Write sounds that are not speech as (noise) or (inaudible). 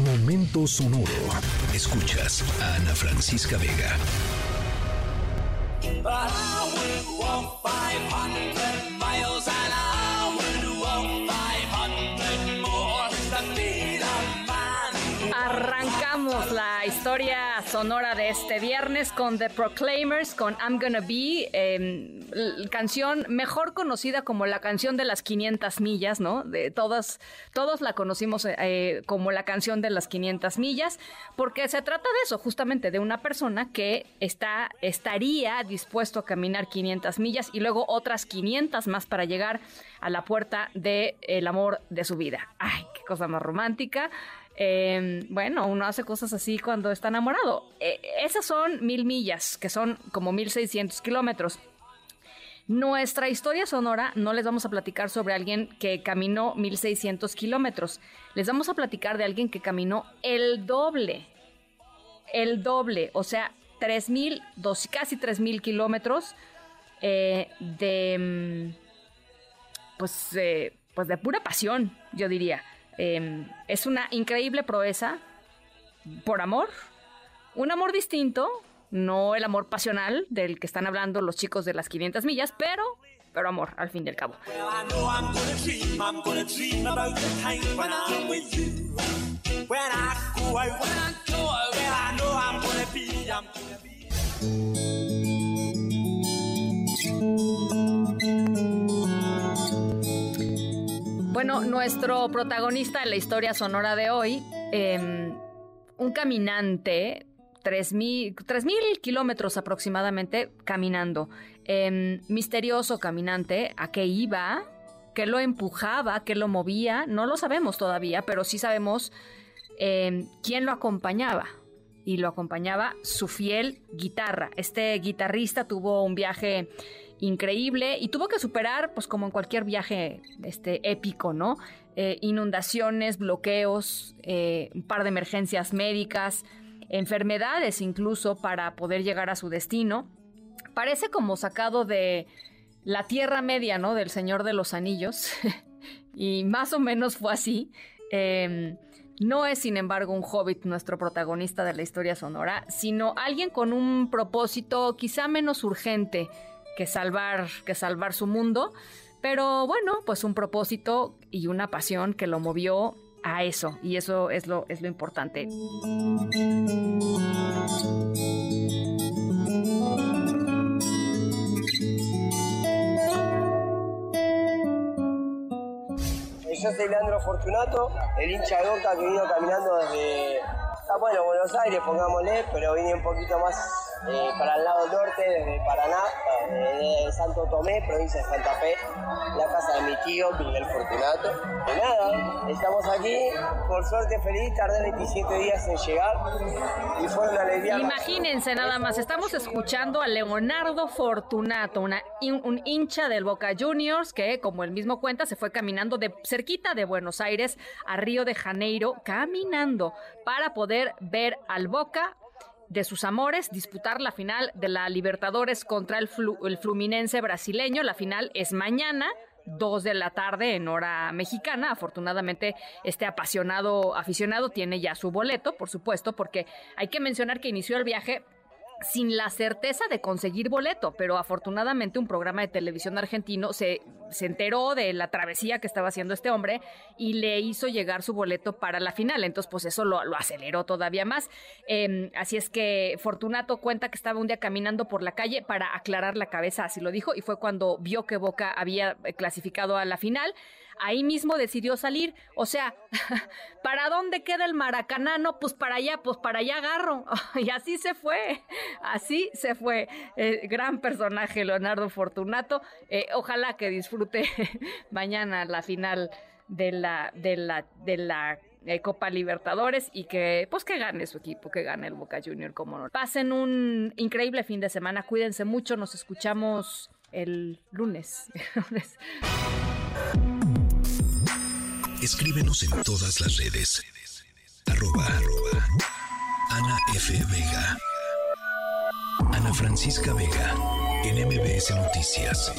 Momento sonoro. Escuchas a Ana Francisca Vega. La historia sonora de este viernes con The Proclaimers, con I'm Gonna Be, eh, canción mejor conocida como la canción de las 500 millas, ¿no? De todas, todos la conocimos eh, como la canción de las 500 millas, porque se trata de eso, justamente de una persona que está, estaría dispuesto a caminar 500 millas y luego otras 500 más para llegar a la puerta del el amor de su vida. Ay, cosa más romántica. Eh, bueno, uno hace cosas así cuando está enamorado. Eh, esas son mil millas, que son como 1600 kilómetros. Nuestra historia sonora no les vamos a platicar sobre alguien que caminó 1600 kilómetros. Les vamos a platicar de alguien que caminó el doble. El doble, o sea, 3000, casi 3000 kilómetros eh, de. Mm, pues, eh, pues de pura pasión, yo diría. Em, es una increíble proeza por amor, un amor distinto, no el amor pasional del que están hablando los chicos de las 500 millas, pero, pero amor, al fin y al cabo. Bueno, nuestro protagonista en la historia sonora de hoy, em, un caminante, 3.000 kilómetros aproximadamente caminando, em, misterioso caminante, ¿a qué iba? ¿Qué lo empujaba? ¿Qué lo movía? No lo sabemos todavía, pero sí sabemos em, quién lo acompañaba y lo acompañaba su fiel guitarra. Este guitarrista tuvo un viaje increíble y tuvo que superar, pues como en cualquier viaje este, épico, ¿no? Eh, inundaciones, bloqueos, eh, un par de emergencias médicas, enfermedades incluso para poder llegar a su destino. Parece como sacado de la Tierra Media, ¿no? Del Señor de los Anillos. (laughs) y más o menos fue así. Em, no es, sin embargo, un hobbit nuestro protagonista de la historia sonora, sino alguien con un propósito quizá menos urgente que salvar, que salvar su mundo. Pero bueno, pues un propósito y una pasión que lo movió a eso. Y eso es lo, es lo importante. Yo soy Leandro Fortunato, el hincha de Boca que vino caminando desde, ah, bueno, Buenos Aires, pongámosle, pero vine un poquito más eh, para el lado norte, desde Paraná, eh, de Santo Tomé, provincia de Santa Fe, la casa de mi tío Miguel Fortunato. Y nada, estamos aquí, por suerte feliz, tardé 27 días en llegar y fue una alegría. Imagínense nada más, estamos escuchando a Leonardo Fortunato, una, un hincha del Boca Juniors que, como él mismo cuenta, se fue caminando de cerquita de Buenos Aires a Río de Janeiro, caminando para poder ver al Boca de sus amores disputar la final de la Libertadores contra el, el Fluminense brasileño. La final es mañana. 2 de la tarde en hora mexicana. Afortunadamente, este apasionado aficionado tiene ya su boleto, por supuesto, porque hay que mencionar que inició el viaje sin la certeza de conseguir boleto, pero afortunadamente un programa de televisión argentino se, se enteró de la travesía que estaba haciendo este hombre y le hizo llegar su boleto para la final. Entonces, pues eso lo, aceleró todavía más. Em, así es que Fortunato cuenta que estaba un día caminando por la calle para aclarar la cabeza, así lo dijo, y fue cuando vio que Boca había clasificado a la final ahí mismo decidió salir. O sea, (laughs) ¿para dónde queda el Maracaná? No, pues para allá, pues para allá agarro. (laughs) Y así se fue, así se fue. Eh, gran personaje, Leonardo Fortunato. Eh, ojalá que disfrute (laughs) mañana la final de la, de la, de la eh, Copa Libertadores y que pues que gane su equipo, que gane el Boca Junior como no. Pasen un increíble fin de semana, cuídense mucho, nos escuchamos el lunes. (laughs) Escríbenos en todas las redes. Arroba, Ana F. Vega. Ana Francisca Vega. En MBS. Noticias.